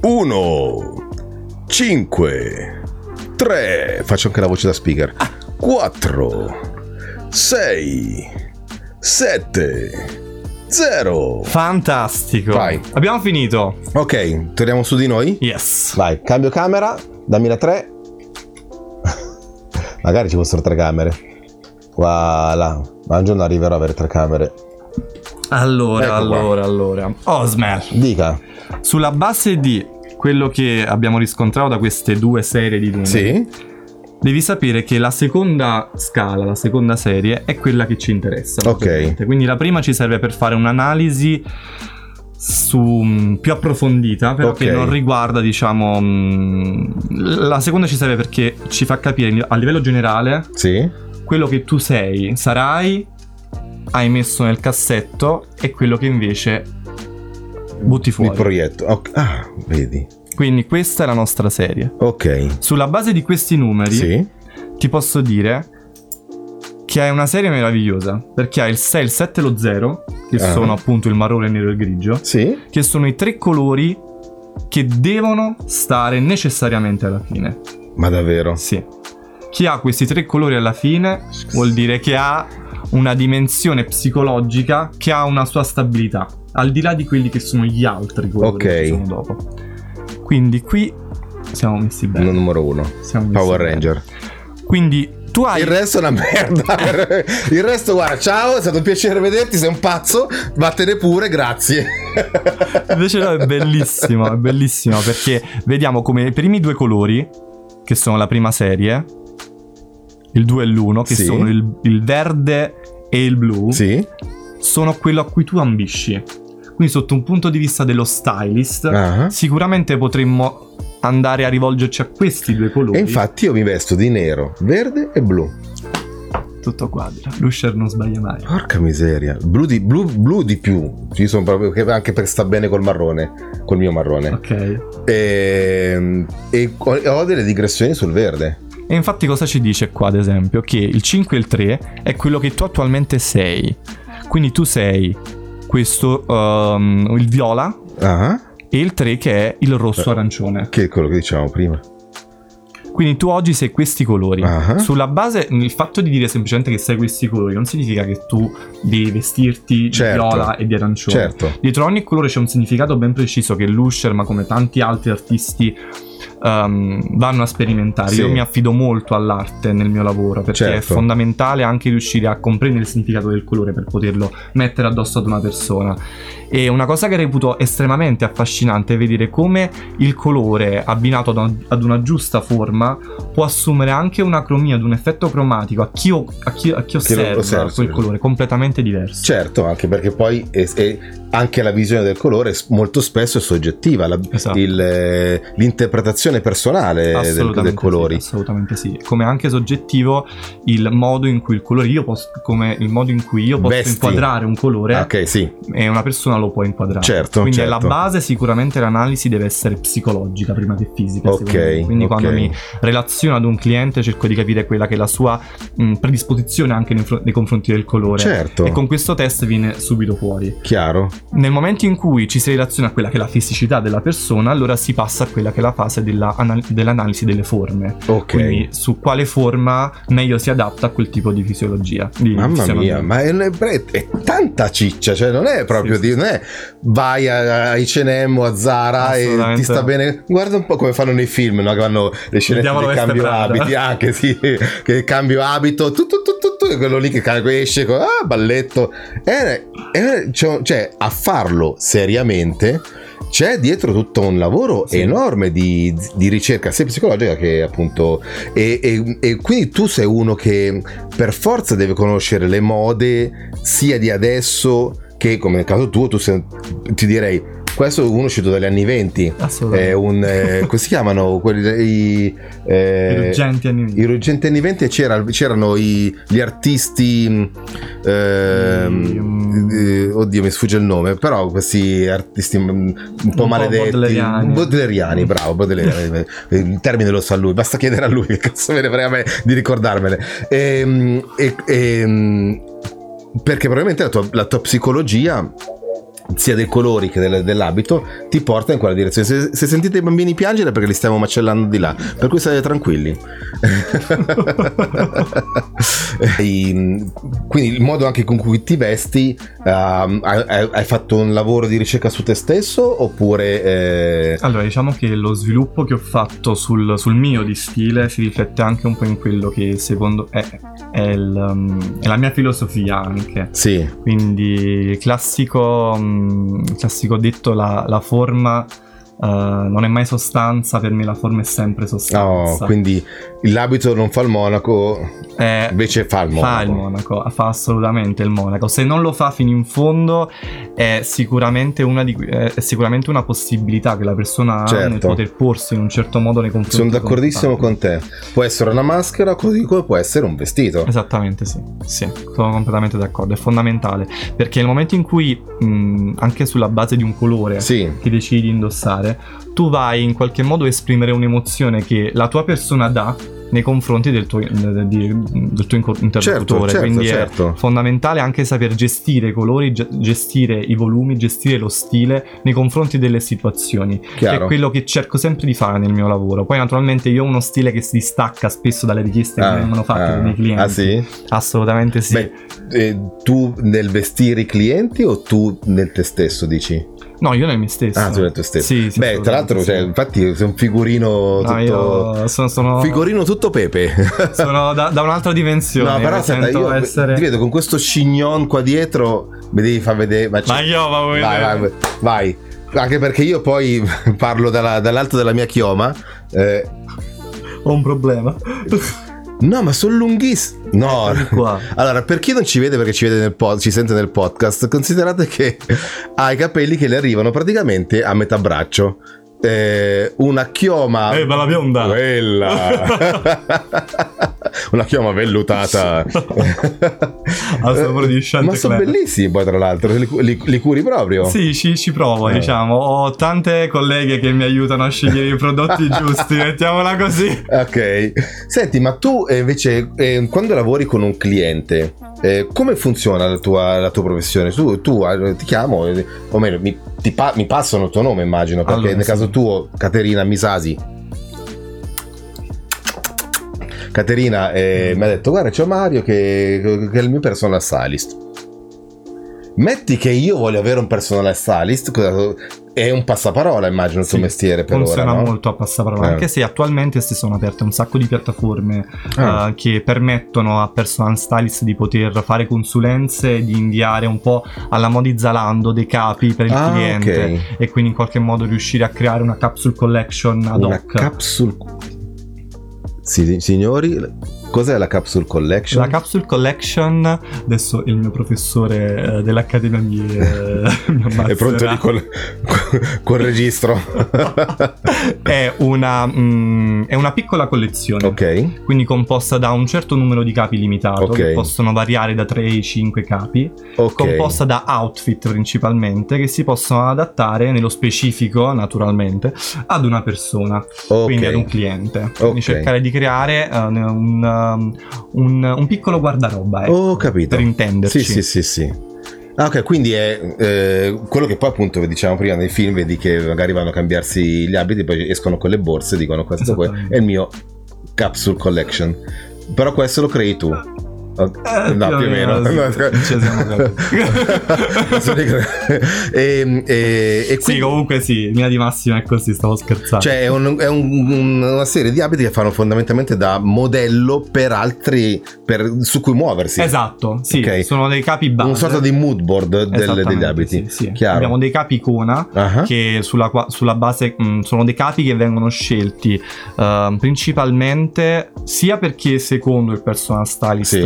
S2: 1, 5, 3. Faccio anche la voce da speaker. 4, 6, 7, 0.
S3: Fantastico.
S2: Vai.
S3: Abbiamo finito.
S2: Ok, torniamo su di noi.
S3: Yes.
S2: Vai, cambio camera. Dammi la 3. Magari ci fossero tre camere. Voilà. Ma un giorno arriverò a avere tre camere.
S3: Allora,
S2: Ecco qua.
S3: allora, allora. Osmel,
S2: Dica.
S3: sulla base di quello che abbiamo riscontrato da queste due serie di numeri,
S2: Sì?
S3: Devi sapere che la seconda scala, la seconda serie, è quella che ci interessa.
S2: Ok.
S3: Quindi la prima ci serve per fare un'analisi su, mm, più approfondita, però che
S2: Ok.
S3: non riguarda, diciamo. mm, La seconda ci serve perché ci fa capire a livello generale
S2: Sì?
S3: quello che tu sei, sarai, hai messo nel cassetto e quello che invece butti
S2: Mi
S3: fuori.
S2: proietto. Ok. Ah, vedi.
S3: Quindi questa è la nostra serie.
S2: Ok.
S3: Sulla base di questi numeri
S2: Sì?
S3: ti posso dire che è una serie meravigliosa perché ha il 6, il 7 e lo 0, che
S2: Ah.
S3: sono appunto il marrone, il nero e il grigio,
S2: Sì?
S3: che sono i tre colori che devono stare necessariamente alla fine.
S2: Ma davvero?
S3: Sì. Chi ha questi tre colori alla fine vuol dire che ha una dimensione psicologica che ha una sua stabilità, al di là di quelli che sono gli altri colori
S2: Ok.
S3: che sono dopo. Quindi qui siamo messi bene.
S2: No, numero uno.
S3: Siamo
S2: Power
S3: bene.
S2: Ranger.
S3: Quindi tu hai
S2: Il resto è una merda. Il resto, guarda, ciao, è stato un piacere vederti. Sei un pazzo. Vattene pure, grazie.
S3: Invece no, è bellissimo, è bellissimo perché vediamo come i primi due colori, che sono la prima serie, il 2 e l'1, che
S2: Sì.
S3: sono il, il verde e il blu,
S2: Sì?
S3: sono quello a cui tu ambisci. Quindi sotto un punto di vista dello stylist,
S2: Ah.
S3: sicuramente potremmo andare a rivolgerci a questi due colori.
S2: E infatti io mi vesto di nero, verde e blu.
S3: Tutto quadra. Lusher non sbaglia mai.
S2: Porca miseria. Blu di, blu, blu di più. Ci sono proprio che- anche perché sta bene col marrone. Col mio marrone.
S3: Ok.
S2: E, e ho ho delle digressioni sul verde.
S3: E infatti cosa ci dice qua, ad esempio? Che il 5 e il 3 è quello che tu attualmente sei. Quindi tu sei questo, um, il viola,
S2: Ah.
S3: e il 3 che è il rosso arancione.
S2: Che è quello che dicevamo prima.
S3: Quindi tu oggi sei questi colori.
S2: Ah.
S3: Sulla base, il fatto di dire semplicemente che sei questi colori non significa che tu devi vestirti
S2: Certo.
S3: di viola e di arancione.
S2: Certo.
S3: Dietro ogni colore c'è un significato ben preciso che Lusher, ma come tanti altri artisti, ehm, vanno a sperimentare.
S2: Sì.
S3: Io mi affido molto all'arte nel mio lavoro perché è
S2: Certo.
S3: fondamentale anche riuscire a comprendere il significato del colore per poterlo mettere addosso ad una persona. E una cosa che reputo estremamente affascinante è vedere come il colore abbinato ad una, ad una giusta forma può assumere anche una cromia, ad un effetto cromatico a chi, o- a chi- a chi osserva
S2: osserva,
S3: quel colore completamente diverso.
S2: Certo, anche perché poi è- è- anche la visione del colore molto spesso è soggettiva. La-
S3: Esatto.
S2: il, eh, l'interpretazione percezione personale del, del
S3: Assolutamente
S2: colori.
S3: Sì, assolutamente sì. Come anche soggettivo il modo in cui il colore io posso, come il modo in cui io posso
S2: Vesti.
S3: inquadrare un colore
S2: Ah, Ok, sì,
S3: e una persona lo può inquadrare.
S2: Certo,
S3: Quindi
S2: certo.
S3: alla base sicuramente l'analisi deve essere psicologica prima che fisica.
S2: Ok.
S3: Quindi
S2: ok.
S3: quando mi relaziono ad un cliente cerco di capire quella che è la sua mh, predisposizione anche nei, nei confronti del colore.
S2: certo,
S3: E con questo test viene subito fuori.
S2: chiaro.
S3: Nel momento in cui ci si relaziona a quella che è la fisicità della persona, allora si passa a quella che è la fase della anal- dell'analisi delle forme.
S2: Ok.
S3: Quindi su quale forma meglio si adatta a quel tipo di fisiologia. di
S2: Mamma mia, ma è, è- è tanta ciccia, cioè non è proprio
S3: Sì,
S2: di, non è vai a, a H&M o a Zara e ti sta bene. Guarda un po' come fanno nei film, no? Che vanno le scene
S3: diavolo
S2: di cambio
S3: Prada.
S2: abiti, anche sì, che cambio abito, tu, tu, tu, tu, quello lì che esce con ah, balletto. E- e- cioè, cioè, a farlo seriamente c'è dietro tutto un lavoro
S3: Sì.
S2: enorme di, di ricerca sia psicologica che appunto e, e- e quindi tu sei uno che per forza deve conoscere le mode sia di adesso che come nel caso tuo tu sei- ti direi questo è uno uscito dagli anni 20
S3: Assolutamente.
S2: è un eh, come si chiamano? Quelli i, eh,
S3: I ruggenti anni
S2: i ruggenti anni 20 e c'era- c'erano i- gli artisti mh, ehm,
S3: I-
S2: eh, oddio mi sfugge il nome però questi artisti mh, un po'
S3: po'
S2: maledetti
S3: bodleiani.
S2: bodleiani bravo bodleiani il termine lo sa lui basta chiedere a lui che cazzo me ne frega a me di ricordarmene Ehm, e, ehm, perché probabilmente la tua, la tua psicologia sia dei colori che del- dell'abito ti porta in quella direzione. Se, se sentite i bambini piangere è perché li stiamo macellando di là. Per cui state tranquilli. Quindi il modo anche con cui ti vesti ehm, hai, hai- fatto un lavoro di ricerca su te stesso oppure eh,
S3: Allora, diciamo che lo sviluppo che ho fatto sul, sul mio di stile si riflette anche un po' in quello che secondo è, è il, um, è la mia filosofia anche.
S2: sì.
S3: Quindi classico, mm, classico detto la, la forma eh, non è mai sostanza, per me la forma è sempre
S2: no,
S3: sostanza.
S2: quindi l'abito non fa il monaco
S3: Eh,
S2: invece fa il monaco
S3: Fa il monaco, fa assolutamente il monaco. Se non lo fa fino in fondo, è sicuramente una, di, è sicuramente una possibilità che la persona ha
S2: Certo.
S3: nel poter porsi in un certo modo nei confronti
S2: sono d'accordissimo
S3: con
S2: con te può essere una maschera così come può essere un vestito
S3: Esattamente sì, sì, sono completamente d'accordo, è fondamentale perché nel momento in cui mh, anche sulla base di un colore
S2: sì
S3: che decidi di indossare, tu vai in qualche modo a esprimere un'emozione che la tua persona dà nei confronti del tuo, del, del tuo interlocutore.
S2: certo,
S3: Quindi
S2: certo.
S3: è fondamentale anche saper gestire i colori, ge- gestire i volumi, gestire lo stile nei confronti delle situazioni. Che
S2: chiaro
S3: è quello che cerco sempre di fare nel mio lavoro. Poi, naturalmente, io ho uno stile che si distacca spesso dalle richieste
S2: Ah,
S3: che vengono fatte
S2: ah,
S3: dai miei clienti.
S2: ah sì?
S3: Assolutamente sì.
S2: Beh, eh, tu nel vestire i clienti o tu nel te stesso dici?
S3: no, io nel me stesso.
S2: Ah, tu nel te stesso.
S3: Sì, sì,
S2: Beh, tra l'altro, cioè,
S3: assolutamente
S2: infatti sei un figurino
S3: sì. No,
S2: tutto...
S3: io sono, sono,
S2: Figurino tutto pepe.
S3: sono da, da un'altra dimensione.
S2: no, però
S3: sento
S2: io
S3: essere...
S2: ti vedo con questo chignon qua dietro, mi devi far vedere... Ma,
S3: Ma io vuoi
S2: vai,
S3: vedere?
S2: vai, vai. Anche perché io poi parlo dalla- dall'alto della mia chioma. eh,
S3: Ho un problema.
S2: no, ma sono lunghissimi. No. Allora, per chi non ci vede perché ci vede nel pod, ci sente nel podcast, considerate che ha i capelli che le arrivano praticamente a metà braccio. Eh, una chioma
S3: Eh, bella bionda.
S2: quella una chioma vellutata
S3: sono proprio di Chantecler.
S2: ma sono bellissimi poi tra l'altro li, li- li curi proprio
S3: Sì, ci, ci provo,
S2: Eh.
S3: diciamo. Ho tante colleghe che mi aiutano a scegliere i prodotti giusti, mettiamola così.
S2: Ok, senti, ma tu eh, invece eh, quando lavori con un cliente, eh, come funziona la tua, la tua professione? Tu, tu, eh, ti chiamo, eh, o meglio, mi, pa- mi passano il tuo nome, immagino, perché
S3: Allora,
S2: nel
S3: sì.
S2: caso tuo, Caterina Misasi. Caterina eh, mi ha detto: Guarda, c'è Mario che, che è il mio personal stylist. Metti che io voglio avere un personal stylist, cosa- è un passaparola, immagino, il tuo
S3: Sì,
S2: mestiere per
S3: Funziona
S2: ora. no?
S3: molto a passaparola,
S2: Eh.
S3: anche se attualmente si sono aperte un sacco di piattaforme
S2: Ah.
S3: eh, che permettono a personal stylist di poter fare consulenze e di inviare un po' alla modi Zalando dei capi per il
S2: Ah,
S3: cliente
S2: ok.
S3: e quindi in qualche modo riuscire a creare una capsule collection ad
S2: una
S3: hoc.
S2: capsule sì, signori Cos'è la Capsule Collection?
S3: La Capsule Collection, adesso il mio professore eh, dell'Accademia mi, eh, mi
S2: È pronto lì col, col registro.
S3: è, una, mm, è una piccola collezione.
S2: ok.
S3: Quindi composta da un certo numero di capi limitato,
S2: Ok.
S3: che possono variare da 3 ai 5 capi,
S2: Ok.
S3: composta da outfit principalmente, che si possono adattare nello specifico, naturalmente, ad una persona, quindi ad un cliente. Quindi cercare di creare eh, un, un- un piccolo guardaroba, ecco,
S2: Ho capito.
S3: per intenderci.
S2: Sì, sì, sì, sì. Ah, ok, quindi è eh, quello che poi appunto dicevamo prima nei film, vedi che magari vanno a cambiarsi gli abiti, poi escono con le borse dicono questo è il mio capsule collection. Però questo lo crei tu.
S3: Eh,
S2: no, più o meno.
S3: sì,
S2: No,
S3: ci siamo.
S2: Adesso dico- e, e, e
S3: Sì,
S2: quindi,
S3: comunque sì, in linea di massima è così, stavo scherzando.
S2: cioè è, un- è un- un- una serie di abiti che fanno fondamentalmente da modello per altri per- su cui muoversi.
S3: Esatto, sì,
S2: Ok.
S3: sono dei capi base.
S2: Un sorta di mood board del- degli abiti.
S3: sì, sì. Abbiamo dei capi icona
S2: Ah.
S3: che sulla, sulla base mh, sono dei capi che vengono scelti ehm, principalmente sia perché secondo il personal stylist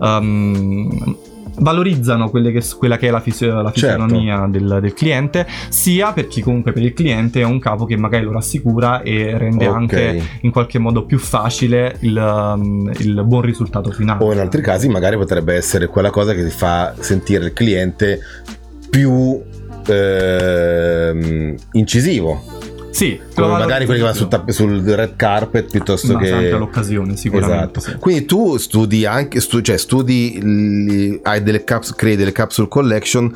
S3: Ehm, valorizzano che- quella che è la, fisio- la
S2: Certo.
S3: fisionomia del, del cliente, sia perché comunque per il cliente è un capo che magari lo rassicura e rende
S2: Ok.
S3: anche in qualche modo più facile il, um, il buon risultato finale.
S2: O in altri casi magari potrebbe essere quella cosa che ti fa sentire il cliente più ehm, incisivo.
S3: Sì,
S2: Come magari quelli che vanno sul, sul red carpet piuttosto
S3: Ma
S2: che...
S3: sempre all'occasione, sicuramente.
S2: Esatto.
S3: sì.
S2: Quindi tu studi anche, stu- cioè studi, hai delle caps- crei delle capsule collection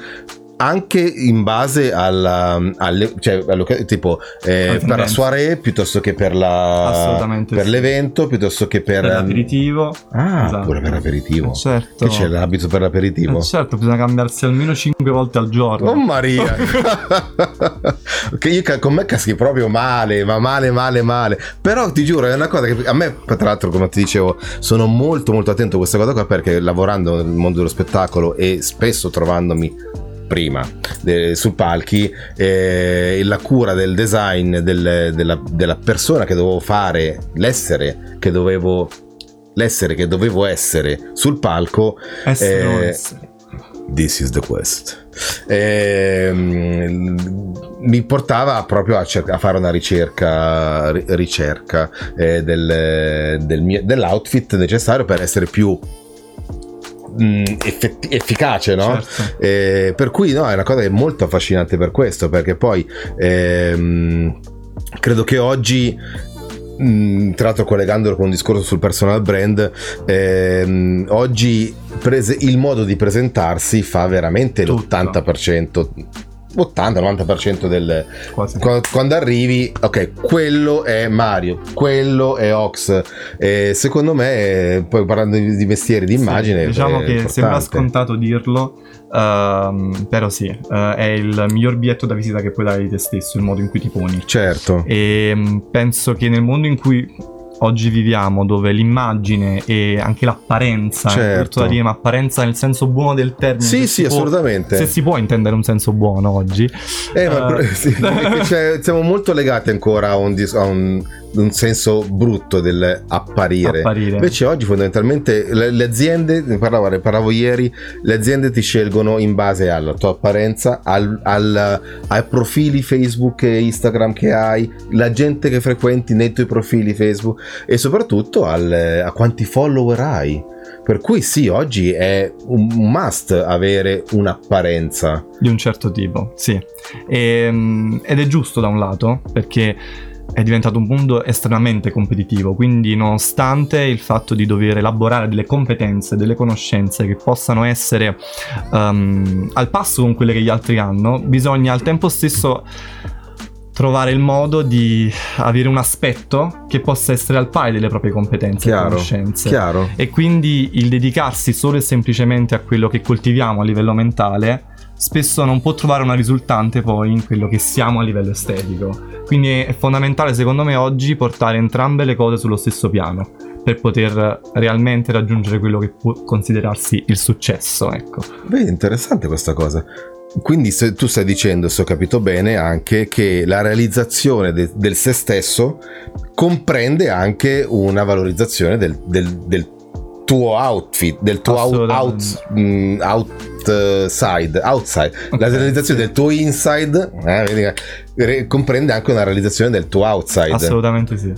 S2: anche in base alla, alle, cioè, allo- tipo eh,
S3: Alle
S2: per la soirée piuttosto che per, la, per
S3: sì.
S2: l'evento piuttosto che per,
S3: Per l'aperitivo.
S2: ah
S3: Esatto.
S2: pure per l'aperitivo
S3: Eh, Certo.
S2: che c'è l'abito per l'aperitivo
S3: Eh, certo, bisogna cambiarsi almeno 5 volte al giorno.
S2: Oh Maria! che io con me caschi proprio male, ma male, male, male. Però ti giuro, è una cosa che a me, tra l'altro, come ti dicevo, sono molto, molto attento a questa cosa qua perché lavorando nel mondo dello spettacolo e spesso trovandomi prima de- su palchi eh, la cura del design del- della, della persona che dovevo fare l'essere che dovevo l'essere che dovevo essere sul palco
S3: Essere
S2: eh. This is the quest. Ehm, mi portava proprio a, cer- a fare una ricerca, ri- ricerca eh, del- del mio- dell'outfit necessario per essere più mm, effetti- efficace, no?
S3: Certo.
S2: Eh, per cui no, è una cosa che è molto affascinante per questo, perché poi ehm, credo che oggi, mh, tra l'altro collegandolo con un discorso sul personal brand, ehm, oggi prese- il modo di presentarsi fa veramente
S3: Tutto.
S2: l'80%. 80-90% del
S3: Quasi.
S2: qua- quando arrivi ok quello è Mario quello è Ox e secondo me poi parlando di, di mestieri di immagine
S3: Sì, diciamo che
S2: importante.
S3: sembra scontato dirlo, ehm, però sì, eh, è il miglior biglietto da visita che puoi dare di te stesso, il modo in cui ti poni.
S2: certo
S3: E mm, penso che nel mondo in cui oggi viviamo, dove l'immagine e anche l'apparenza,
S2: Certo.
S3: è brutto da dire, ma apparenza nel senso buono del termine.
S2: sì sì
S3: può-
S2: assolutamente
S3: Se si può intendere un senso buono oggi.
S2: Eh, ma-
S3: Eh.
S2: sì, c'è- siamo molto legati ancora a un, dis- a un- un senso brutto dell'apparire.
S3: Apparire.
S2: Invece oggi fondamentalmente le, le aziende, ne parlavo, ne parlavo ieri, le aziende ti scelgono in base alla tua apparenza, al, al- ai profili Facebook e Instagram che hai, la gente che frequenti nei tuoi profili Facebook e soprattutto al- a quanti follower hai. Per cui sì, oggi è un must avere un'apparenza.
S3: Di un certo tipo, sì. Ehm, ed è giusto da un lato, perché è diventato un mondo estremamente competitivo, quindi nonostante il fatto di dover elaborare delle competenze, delle conoscenze che possano essere ehm, al passo con quelle che gli altri hanno, bisogna al tempo stesso trovare il modo di avere un aspetto che possa essere al pari delle proprie competenze e
S2: Chiaro,
S3: conoscenze.
S2: chiaro.
S3: E quindi il dedicarsi solo e semplicemente a quello che coltiviamo a livello mentale spesso non può trovare una risultante poi in quello che siamo a livello estetico. Quindi è fondamentale secondo me oggi portare entrambe le cose sullo stesso piano per poter realmente raggiungere quello che può considerarsi il successo, ecco.
S2: Vedi, interessante questa cosa. Quindi se tu stai dicendo, se ho capito bene, anche che la realizzazione de- del se stesso comprende anche una valorizzazione del, del- del tuo outfit, del tuo out, out, mm, outside, outside. Okay, la realizzazione del tuo inside eh, comprende anche una realizzazione del tuo outside.
S3: Assolutamente sì.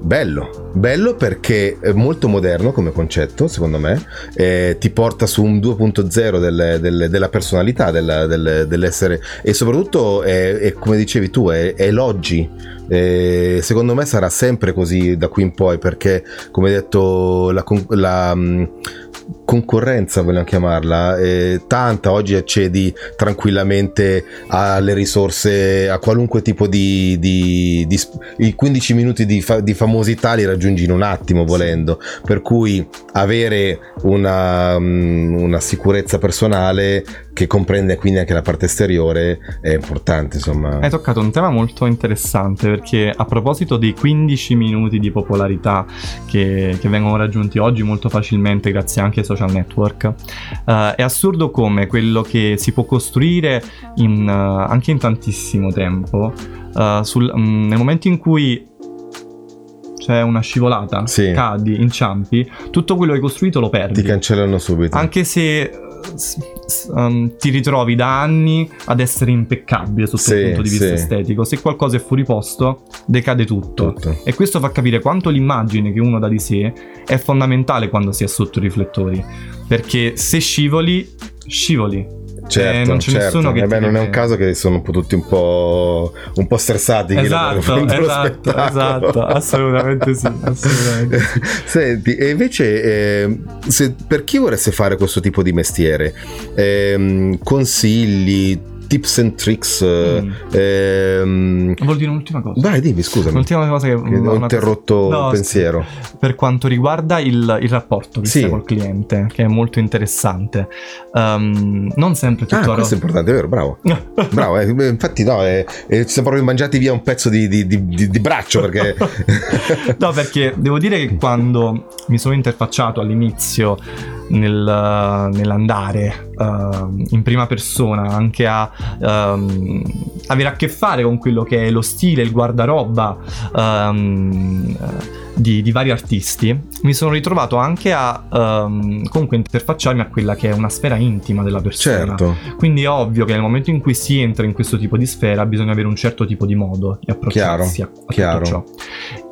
S2: Bello, bello perché è molto moderno come concetto, secondo me, eh, ti porta su un 2.0 del, del, della personalità del, dell'essere e soprattutto, è, è, come dicevi tu, è, è elogi. Eh, secondo me sarà sempre così da qui in poi perché, come hai detto, la, la mm, concorrenza vogliamo chiamarla eh, tanta oggi accedi tranquillamente alle risorse a qualunque tipo di, di, di i 15 minuti di, fa, di, famosità li raggiungi in un attimo volendo. Per cui avere una, mm, una sicurezza personale che comprende quindi anche la parte esteriore è importante insomma.
S3: Hai toccato un tema molto interessante perché a proposito dei 15 minuti di popolarità che, che vengono raggiunti oggi molto facilmente grazie anche ai social network uh, è assurdo come quello che si può costruire in, uh, anche in tantissimo tempo uh, sul, um, nel momento in cui c'è una scivolata, sì. cadi, inciampi, tutto quello che hai costruito lo perdi.
S2: Ti cancellano subito.
S3: Anche se um, ti ritrovi da anni ad essere impeccabile sotto sì, il punto di vista sì. estetico. Se qualcosa è fuori posto, decade tutto. tutto. E questo fa capire quanto l'immagine che uno dà di sé è fondamentale quando si è sotto i riflettori. Perché se scivoli, scivoli.
S2: Certo, eh, non c'è certo. nessuno che eh beh, non è un caso che sono un po' tutti un po', un po stressati
S3: esatto, esatto, esatto, assolutamente sì, assolutamente
S2: Senti, e invece eh, se, per chi voresse fare questo tipo di mestiere, eh, consigli, tips and tricks. Mm.
S3: Ehm... Volevo dire un'ultima cosa.
S2: Vai, dimmi, scusami.
S3: L'ultima cosa che, che
S2: ho interrotto no, il pensiero.
S3: Per quanto riguarda il, il rapporto che sì. col cliente, che è molto interessante. Um, non sempre tutto...
S2: Ah, questo è importante, è vero, bravo. bravo, eh, infatti no, eh, eh, ci siamo proprio mangiati via un pezzo di, di, di, di braccio perché...
S3: no, perché devo dire che quando mi sono interfacciato all'inizio nel, nell'andare uh, in prima persona, anche a um, avere a che fare con quello che è lo stile, il guardaroba. Um, di, di, vari artisti, mi sono ritrovato anche a um, comunque interfacciarmi a quella che è una sfera intima della persona. Certo. Quindi è ovvio che nel momento in cui si entra in questo tipo di sfera bisogna avere un certo tipo di modo di approcciarsi chiaro, a, chiaro. tutto ciò.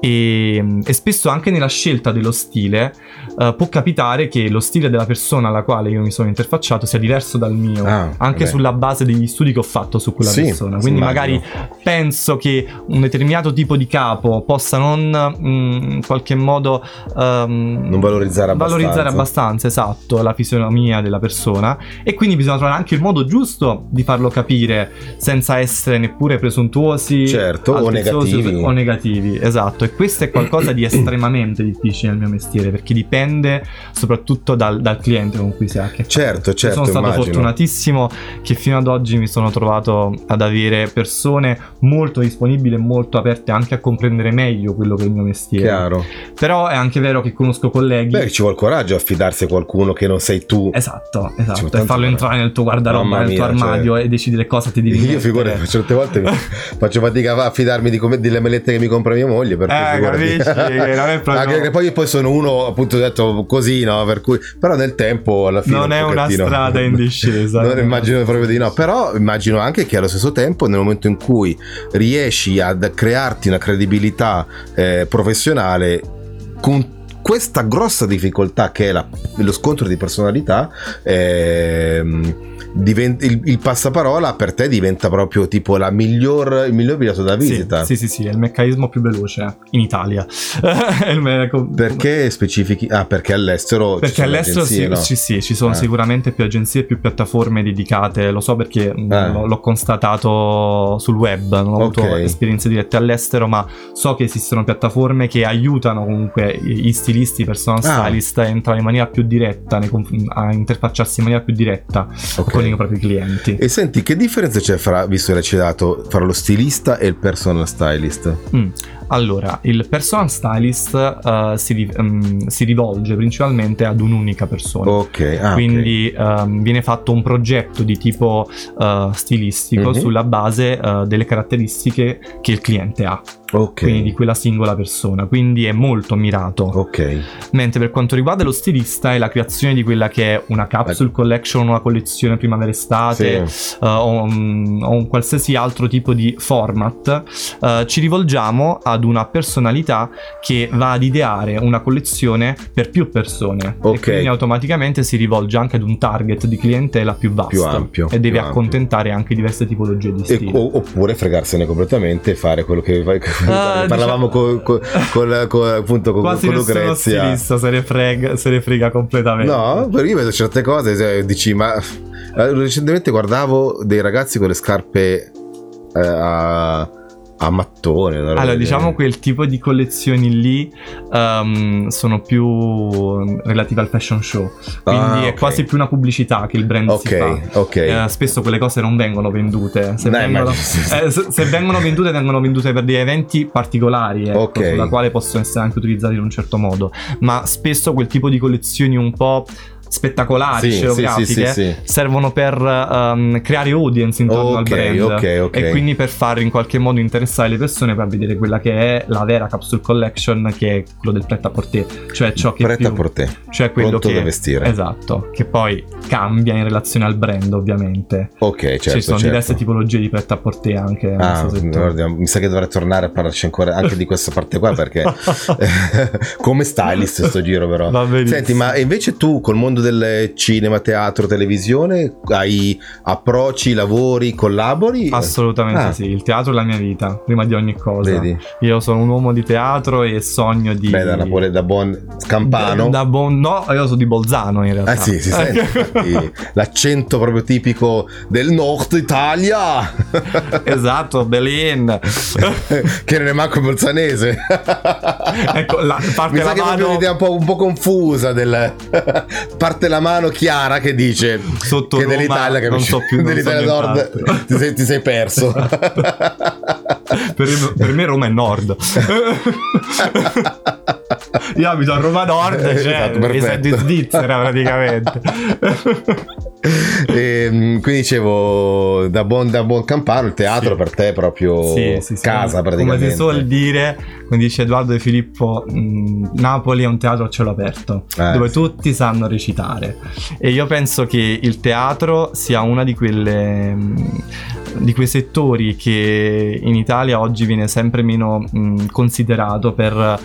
S3: E, e, spesso anche nella scelta dello stile uh, può capitare che lo stile della persona alla quale io mi sono interfacciato sia diverso dal mio, ah, anche beh. sulla base degli studi che ho fatto su quella sì, persona. Quindi magari penso che un determinato tipo di capo possa non mh, mm, in qualche modo um,
S2: non valorizzare abbastanza.
S3: valorizzare abbastanza, esatto, la fisionomia della persona e quindi bisogna trovare anche il modo giusto di farlo capire senza essere neppure presuntuosi
S2: certo, o negativi.
S3: o negativi, esatto, e questo è qualcosa di estremamente difficile nel mio mestiere perché dipende soprattutto dal, dal cliente con cui si ha a che fare.
S2: Certo, certo,
S3: sono stato
S2: immagino.
S3: fortunatissimo che fino ad oggi mi sono trovato ad avere persone molto disponibili e molto aperte anche a comprendere meglio quello che è il mio mestiere.
S2: Chiaro.
S3: Però è anche vero che conosco colleghi.
S2: Beh, ci vuole coraggio a fidarsi a qualcuno che non sei tu.
S3: Esatto, esatto. E farlo entrare nel tuo guardaroba, nel tuo armadio cioè... e decidere cosa ti devi
S2: Io
S3: mettere.
S2: figurati, certe volte faccio fatica a fidarmi di come, delle melette che mi compra mia moglie.
S3: Per eh, capisci? non è proprio... Anche
S2: perché poi, poi sono uno, appunto, detto così, no? Per cui... Però nel tempo, alla fine...
S3: Non
S2: è
S3: un
S2: una
S3: strada in discesa.
S2: non immagino proprio di no. Però immagino anche che allo stesso tempo, nel momento in cui riesci ad crearti una credibilità eh, professionale con questa grossa difficoltà che è la, lo scontro di personalità, ehm, diventa, il, il, passaparola per te diventa proprio tipo la miglior, il miglior biglietto da visita.
S3: Sì, sì, sì, sì, è il meccanismo più veloce in Italia.
S2: perché specifichi? Ah, perché all'estero
S3: Perché all'estero agenzie, sì, no? sì, sì, ci sono ah. sicuramente più agenzie e più piattaforme dedicate, lo so perché ah. l'ho, l'ho, constatato sul web, non ho okay. avuto esperienze dirette all'estero, ma so che esistono piattaforme che aiutano comunque gli stilisti, personal ah. stylist a entrare in maniera più diretta, a interfacciarsi in maniera più diretta okay con i propri clienti.
S2: E senti, che differenza c'è fra, visto che ci hai dato, fra lo stilista e il personal stylist? Mm.
S3: Allora, il personal stylist uh, si, um, si, rivolge principalmente ad un'unica persona.
S2: Ok, ah,
S3: quindi okay. Um, viene fatto un progetto di tipo uh, stilistico mm-hmm. sulla base uh, delle caratteristiche che il cliente ha.
S2: Ok.
S3: Quindi di quella singola persona, quindi è molto mirato.
S2: Ok.
S3: Mentre per quanto riguarda lo stilista è la creazione di quella che è una capsule collection, una collezione primavera-estate sì. o, um, o, un qualsiasi altro tipo di format, ci rivolgiamo ad una personalità che va ad ideare una collezione per più persone.
S2: Ok.
S3: E quindi automaticamente si rivolge anche ad un target di clientela più vasto.
S2: Più ampio.
S3: E deve accontentare
S2: ampio.
S3: anche diverse tipologie di stili.
S2: E, oppure fregarsene completamente e fare quello che Uh, parlavamo diciamo... con, con, con, appunto con,
S3: Quasi
S2: con Lucrezia.
S3: stilista se ne, frega, se ne frega completamente.
S2: No, perché io vedo certe cose dici ma eh, recentemente guardavo dei ragazzi con le scarpe eh, a mattone.
S3: Allora, diciamo quel tipo di collezioni lì um, sono più relative al fashion show. Quindi ah, okay. è quasi più una pubblicità che il brand
S2: okay,
S3: si fa.
S2: Ok,
S3: eh, spesso quelle cose non vengono vendute. Se, Dai, vengono, eh, se, se, vengono vendute, vengono vendute per degli eventi particolari, ecco, okay. sulla quale possono essere anche utilizzati in un certo modo. Ma spesso quel tipo di collezioni un po' spettacolari,
S2: sì,
S3: scenografiche,
S2: sì, sì,
S3: servono per um, creare audience intorno
S2: okay,
S3: al brand
S2: okay, okay.
S3: e quindi per far in qualche modo interessare le persone per vedere quella che è la vera capsule collection che è quello del pret a porter, cioè ciò che
S2: pret a porter,
S3: cioè quello
S2: Pronto
S3: che
S2: da vestire.
S3: Esatto, che poi cambia in relazione al brand, ovviamente.
S2: Ok, certo.
S3: Ci sono
S2: certo.
S3: diverse tipologie di pret a porter anche.
S2: Ah, guarda, mi sa che dovrei tornare a parlarci ancora anche di questa parte qua perché come stylist sto giro però. Senti, ma invece tu col mondo del cinema cinema, teatro, televisione? Hai approcci, lavori, collabori?
S3: Assolutamente ah. sì, il teatro è la mia vita, prima di ogni cosa.
S2: Vedi?
S3: Io sono un uomo di teatro e sogno di...
S2: Beh, da Napoli, da buon campano.
S3: Da, da buon... No, io sono di Bolzano in realtà.
S2: Ah sì, si sente l'accento proprio tipico del nord Italia.
S3: esatto, Berlin.
S2: che non è manco bolzanese.
S3: ecco, la, parte
S2: Mi
S3: la
S2: sa
S3: mano...
S2: che è un'idea un po', un po confusa del... parte la mano chiara che dice
S3: Sotto
S2: che
S3: Roma,
S2: dell'Italia, capisci?
S3: non so più,
S2: dell'Italia Nord ti sei, ti sei, perso.
S3: per, per, me Roma è Nord. Io abito a Roma Nord, eh, cioè esatto, mi sento in Svizzera praticamente.
S2: E, ehm, quindi dicevo, da buon, da buon campano, il teatro sì. per te è proprio sì, sì, casa praticamente.
S3: Come si suol dire, come dice Edoardo De Filippo, Napoli è un teatro a cielo aperto, eh, dove tutti sanno recitare. E io penso che il teatro sia una di di quei settori che in Italia oggi viene sempre meno mh, considerato per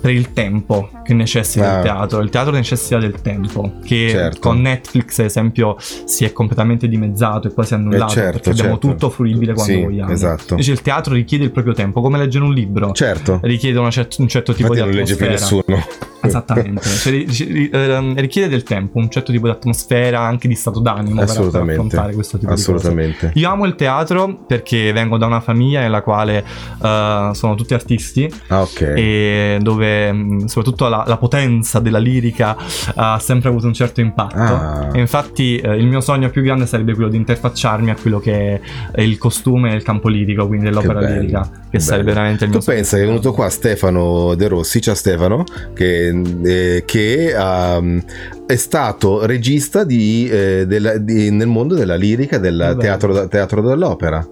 S3: per il tempo che necessita ah. il teatro. Il teatro necessita del tempo, che
S2: certo.
S3: con Netflix, ad esempio, si è completamente dimezzato e poi si è annullato
S2: eh certo,
S3: perché abbiamo
S2: certo.
S3: tutto fruibile quando
S2: sì,
S3: vogliamo.
S2: Esatto.
S3: Invece il teatro richiede il proprio tempo, come leggere un libro.
S2: Certo.
S3: Richiede cer- un certo tipo
S2: Infatti
S3: di atmosfera.
S2: non legge più nessuno.
S3: Esattamente, cioè, ehm, richiede del tempo, un certo tipo di atmosfera, anche di stato d'animo per, per affrontare questo tipo
S2: Assolutamente.
S3: di cose. Io amo il teatro perché vengo da una famiglia nella quale uh, sono tutti artisti
S2: ah, okay.
S3: e dove mm, soprattutto la, la, potenza della lirica ha sempre avuto un certo impatto.
S2: Ah.
S3: E infatti eh, il mio sogno più grande sarebbe quello di interfacciarmi a quello che è il costume e il campo lirico, quindi dell'opera
S2: che
S3: lirica, che sarebbe veramente il mio
S2: tu sogno. Tu pensa che è venuto qua Stefano De Rossi, ciao Stefano, che eh, che um, è stato regista di, eh, della, di, nel mondo della lirica, del teatro, teatro, dell'opera.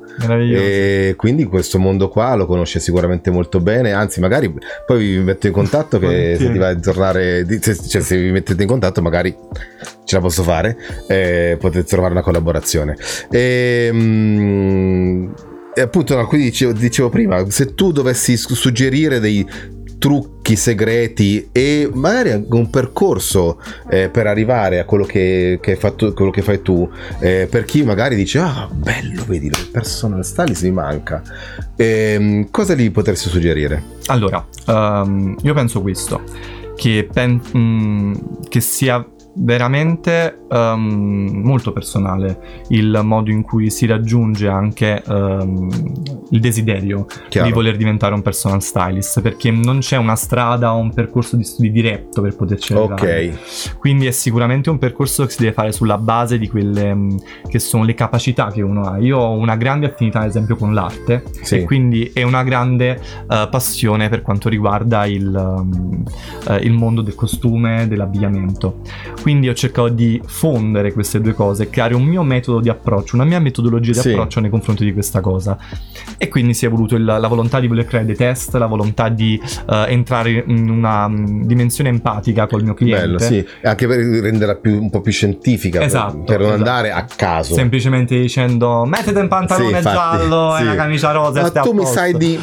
S2: E quindi questo mondo qua lo conosce sicuramente molto bene. Anzi, magari poi vi metto in contatto che se ti va a tornare, cioè, se vi mettete in contatto, magari ce la posso fare. Eh, potete trovare una collaborazione. E, mm, e appunto, no, quindi dicevo, dicevo, prima, se tu dovessi suggerire dei trucchi segreti e magari anche un percorso eh, per arrivare a quello che, che, fatto, quello che fai tu eh, per chi magari dice ah bello vedi il personal stylist mi manca eh, cosa gli potresti suggerire?
S3: allora um, io penso questo che, pen- mh, mm, che sia veramente um, molto personale il modo in cui si raggiunge anche um, il desiderio Chiaro. di voler diventare un personal stylist perché non c'è una strada o un percorso di studi diretto per poterci arrivare ok quindi è sicuramente un percorso che si deve fare sulla base di quelle um, che sono le capacità che uno ha io ho una grande affinità ad esempio con l'arte sì. e quindi è una grande uh, passione per quanto riguarda il, uh, il mondo del costume dell'abbigliamento quindi ho cercato di fondere queste due cose, creare un mio metodo di approccio, una mia metodologia di sì. approccio nei confronti di questa cosa. E quindi si è voluto il, la volontà di voler creare dei test, la volontà di uh, entrare in una um, dimensione empatica col mio cliente.
S2: Bello, sì, anche per renderla più, un po' più scientifica,
S3: esatto,
S2: per, per non
S3: esatto.
S2: andare a caso.
S3: Semplicemente dicendo mettete un pantalone sì, infatti, giallo sì. e una camicia rosa.
S2: Ma tu mi sai di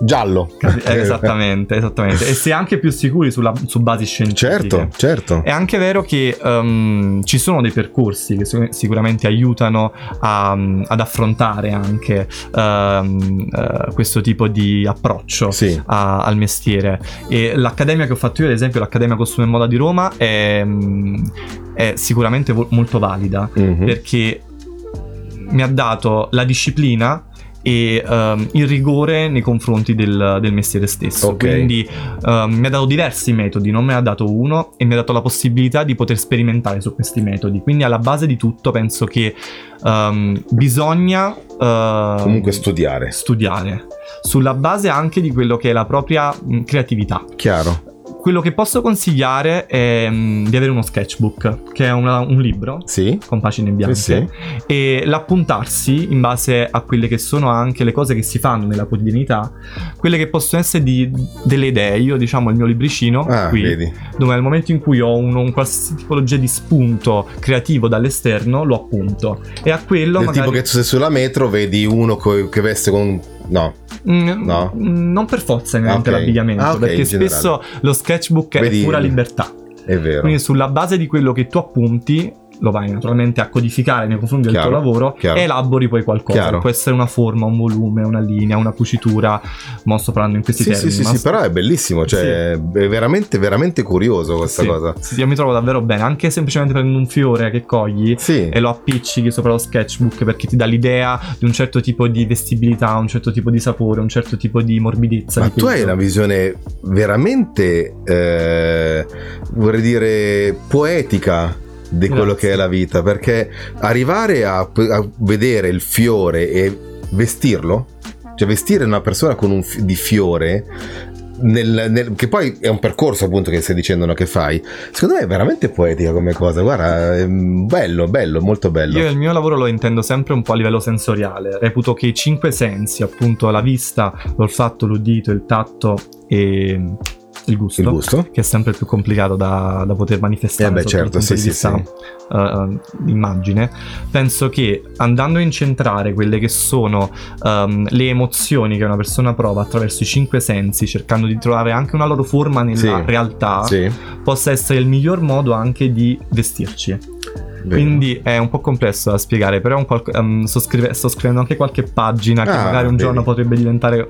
S2: giallo.
S3: Eh, esattamente, esattamente. E si è anche più sicuri sulla, su basi scientifiche.
S2: Certo, certo.
S3: È anche vero che um, ci sono dei percorsi che sicuramente aiutano a, ad affrontare anche um, uh, questo tipo di approccio sì. a, al mestiere. E l'accademia che ho fatto io, ad esempio, l'Accademia Costume e Moda di Roma, è, um, è sicuramente vo- molto valida mm-hmm. perché mi ha dato la disciplina e um, il rigore nei confronti del, del mestiere stesso. Okay. Quindi um, mi ha dato diversi metodi, non me ne ha dato uno e mi ha dato la possibilità di poter sperimentare su questi metodi. Quindi alla base di tutto penso che um, bisogna... Uh,
S2: Comunque studiare.
S3: Studiare. Sulla base anche di quello che è la propria creatività.
S2: Chiaro
S3: quello che posso consigliare è um, di avere uno sketchbook, che è una, un libro
S2: sì.
S3: con pagine bianche, sì, sì. e l'appuntarsi in base a quelle che sono anche le cose che si fanno nella quotidianità, quelle che possono essere di, delle idee. Io, diciamo, il mio libricino ah, qui, vedi. dove nel momento in cui ho un, un qualsiasi tipologia di spunto creativo dall'esterno, lo appunto. E a quello.
S2: Del
S3: magari...
S2: tipo che tu sei sulla metro, vedi uno co- che veste con No.
S3: Mm, no. Non per forza neanche okay. l'abbigliamento, ah, okay, perché spesso lo sketchbook Vedi, è pura libertà.
S2: È vero.
S3: Quindi sulla base di quello che tu appunti lo vai naturalmente a codificare nei confronti chiaro, del tuo lavoro chiaro. e elabori poi qualcosa. Chiaro. Può essere una forma, un volume, una linea, una cucitura. Mo sto parlando in questi
S2: sì,
S3: termini.
S2: Sì, sì, sì, però è bellissimo, cioè sì. è veramente, veramente curioso questa
S3: sì,
S2: cosa.
S3: Sì, io mi trovo davvero bene, anche semplicemente prendendo un fiore che cogli e lo appiccichi sopra lo sketchbook perché ti dà l'idea di un certo tipo di vestibilità, un certo tipo di sapore, un certo tipo di morbidezza.
S2: Ma
S3: di
S2: tu hai una visione veramente, eh, vorrei dire, poetica di quello che è la vita, perché arrivare a, a vedere il fiore e vestirlo, cioè vestire una persona con un f- di fiore nel, nel, che poi è un percorso appunto che stai dicendo no, che fai secondo me è veramente poetica come cosa guarda è bello bello molto bello.
S3: Io il mio lavoro lo intendo sempre un po' a livello sensoriale reputo che i cinque sensi appunto la vista l'olfatto l'udito il tatto e il gusto,
S2: il gusto,
S3: che è sempre più complicato da, da poter manifestare.
S2: Eh beh, certo, sì, sì,
S3: sì. Uh, immagine. Penso che andando a incentrare quelle che sono um, le emozioni che una persona prova attraverso i cinque sensi, cercando di trovare anche una loro forma nella sì, realtà, sì. possa essere il miglior modo anche di vestirci. Quindi è un po' complesso da spiegare, però qual- um, sto, scrive- sto, scrivendo anche qualche pagina che ah, magari un vedi. giorno potrebbe diventare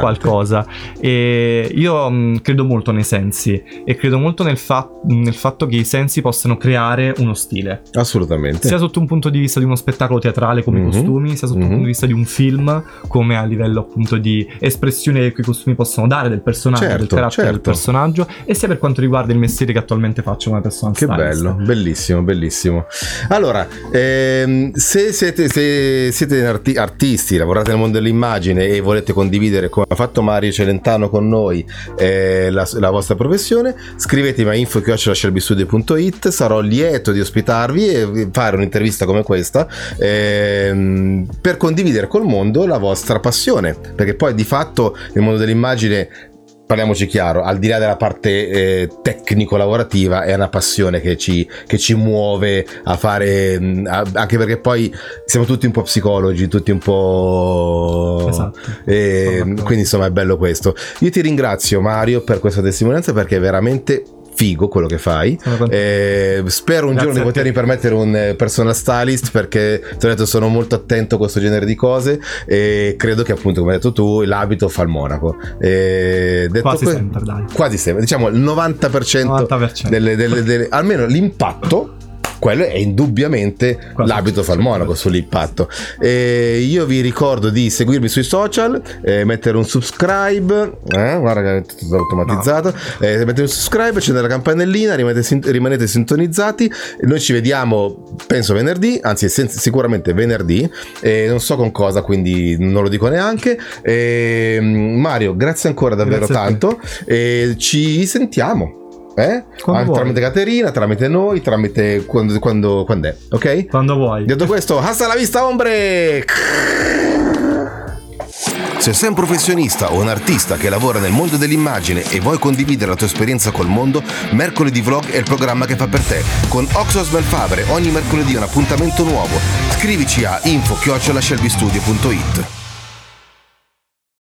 S3: qualcosa. E io um, credo molto nei sensi e credo molto nel, fa- nel, fatto che i sensi possano creare uno stile.
S2: Assolutamente.
S3: Sia sotto un punto di vista di uno spettacolo teatrale come mm-hmm. i costumi, sia sotto mm-hmm. un punto di vista di un film come a livello appunto di espressione che i costumi possono dare del personaggio, certo, del carattere certo. del personaggio e sia per quanto riguarda il mestiere che attualmente faccio come persona.
S2: Che stylist. bello, bellissimo, bellissimo. Allora, ehm, se siete, se siete arti- artisti, lavorate nel mondo dell'immagine e volete condividere, come ha fatto Mario Celentano con noi, eh, la, la, vostra professione, scrivetemi a info.shelbystudio.it, sarò lieto di ospitarvi e fare un'intervista come questa ehm, per condividere col mondo la vostra passione, perché poi di fatto nel mondo dell'immagine parliamoci chiaro, al di là della parte eh, tecnico-lavorativa, è una passione che ci, che ci muove a fare, mm, a, anche perché poi siamo tutti un po' psicologi, tutti un po'...
S3: Esatto.
S2: E, quindi insomma è bello questo. Io ti ringrazio Mario per questa testimonianza perché veramente figo quello che fai. Eh, spero un Grazie giorno di potermi permettere un eh, personal stylist perché ti ho detto sono molto attento a questo genere di cose e credo che appunto come hai detto tu l'abito fa il monaco.
S3: Eh, quasi que- sempre dai.
S2: Quasi sempre, diciamo il 90%, 90%. Delle, delle, delle, almeno l'impatto quello è indubbiamente Quasi l'abito fa il monaco sull'impatto. E io vi ricordo di seguirmi sui social, eh, mettere un subscribe, eh, guarda che è tutto automatizzato, no. eh, mettere un subscribe, accendere la campanellina, rimanete, rimanete, sintonizzati. Noi ci vediamo, penso venerdì, anzi sen- sicuramente venerdì, non so con cosa, quindi non lo dico neanche. Mario, grazie ancora davvero grazie tanto. ci sentiamo. Eh? Quando ah, tramite Caterina, tramite noi, tramite quando, quando, quando è, ok?
S3: Quando vuoi.
S2: Detto questo, hasta la vista, ombre!
S1: Se sei un professionista o un artista che lavora nel mondo dell'immagine e vuoi condividere la tua esperienza col mondo, Mercoledì Vlog è il programma che fa per te. Con Oxos Melfabre ogni mercoledì un appuntamento nuovo. Scrivici a info-shelbystudio.it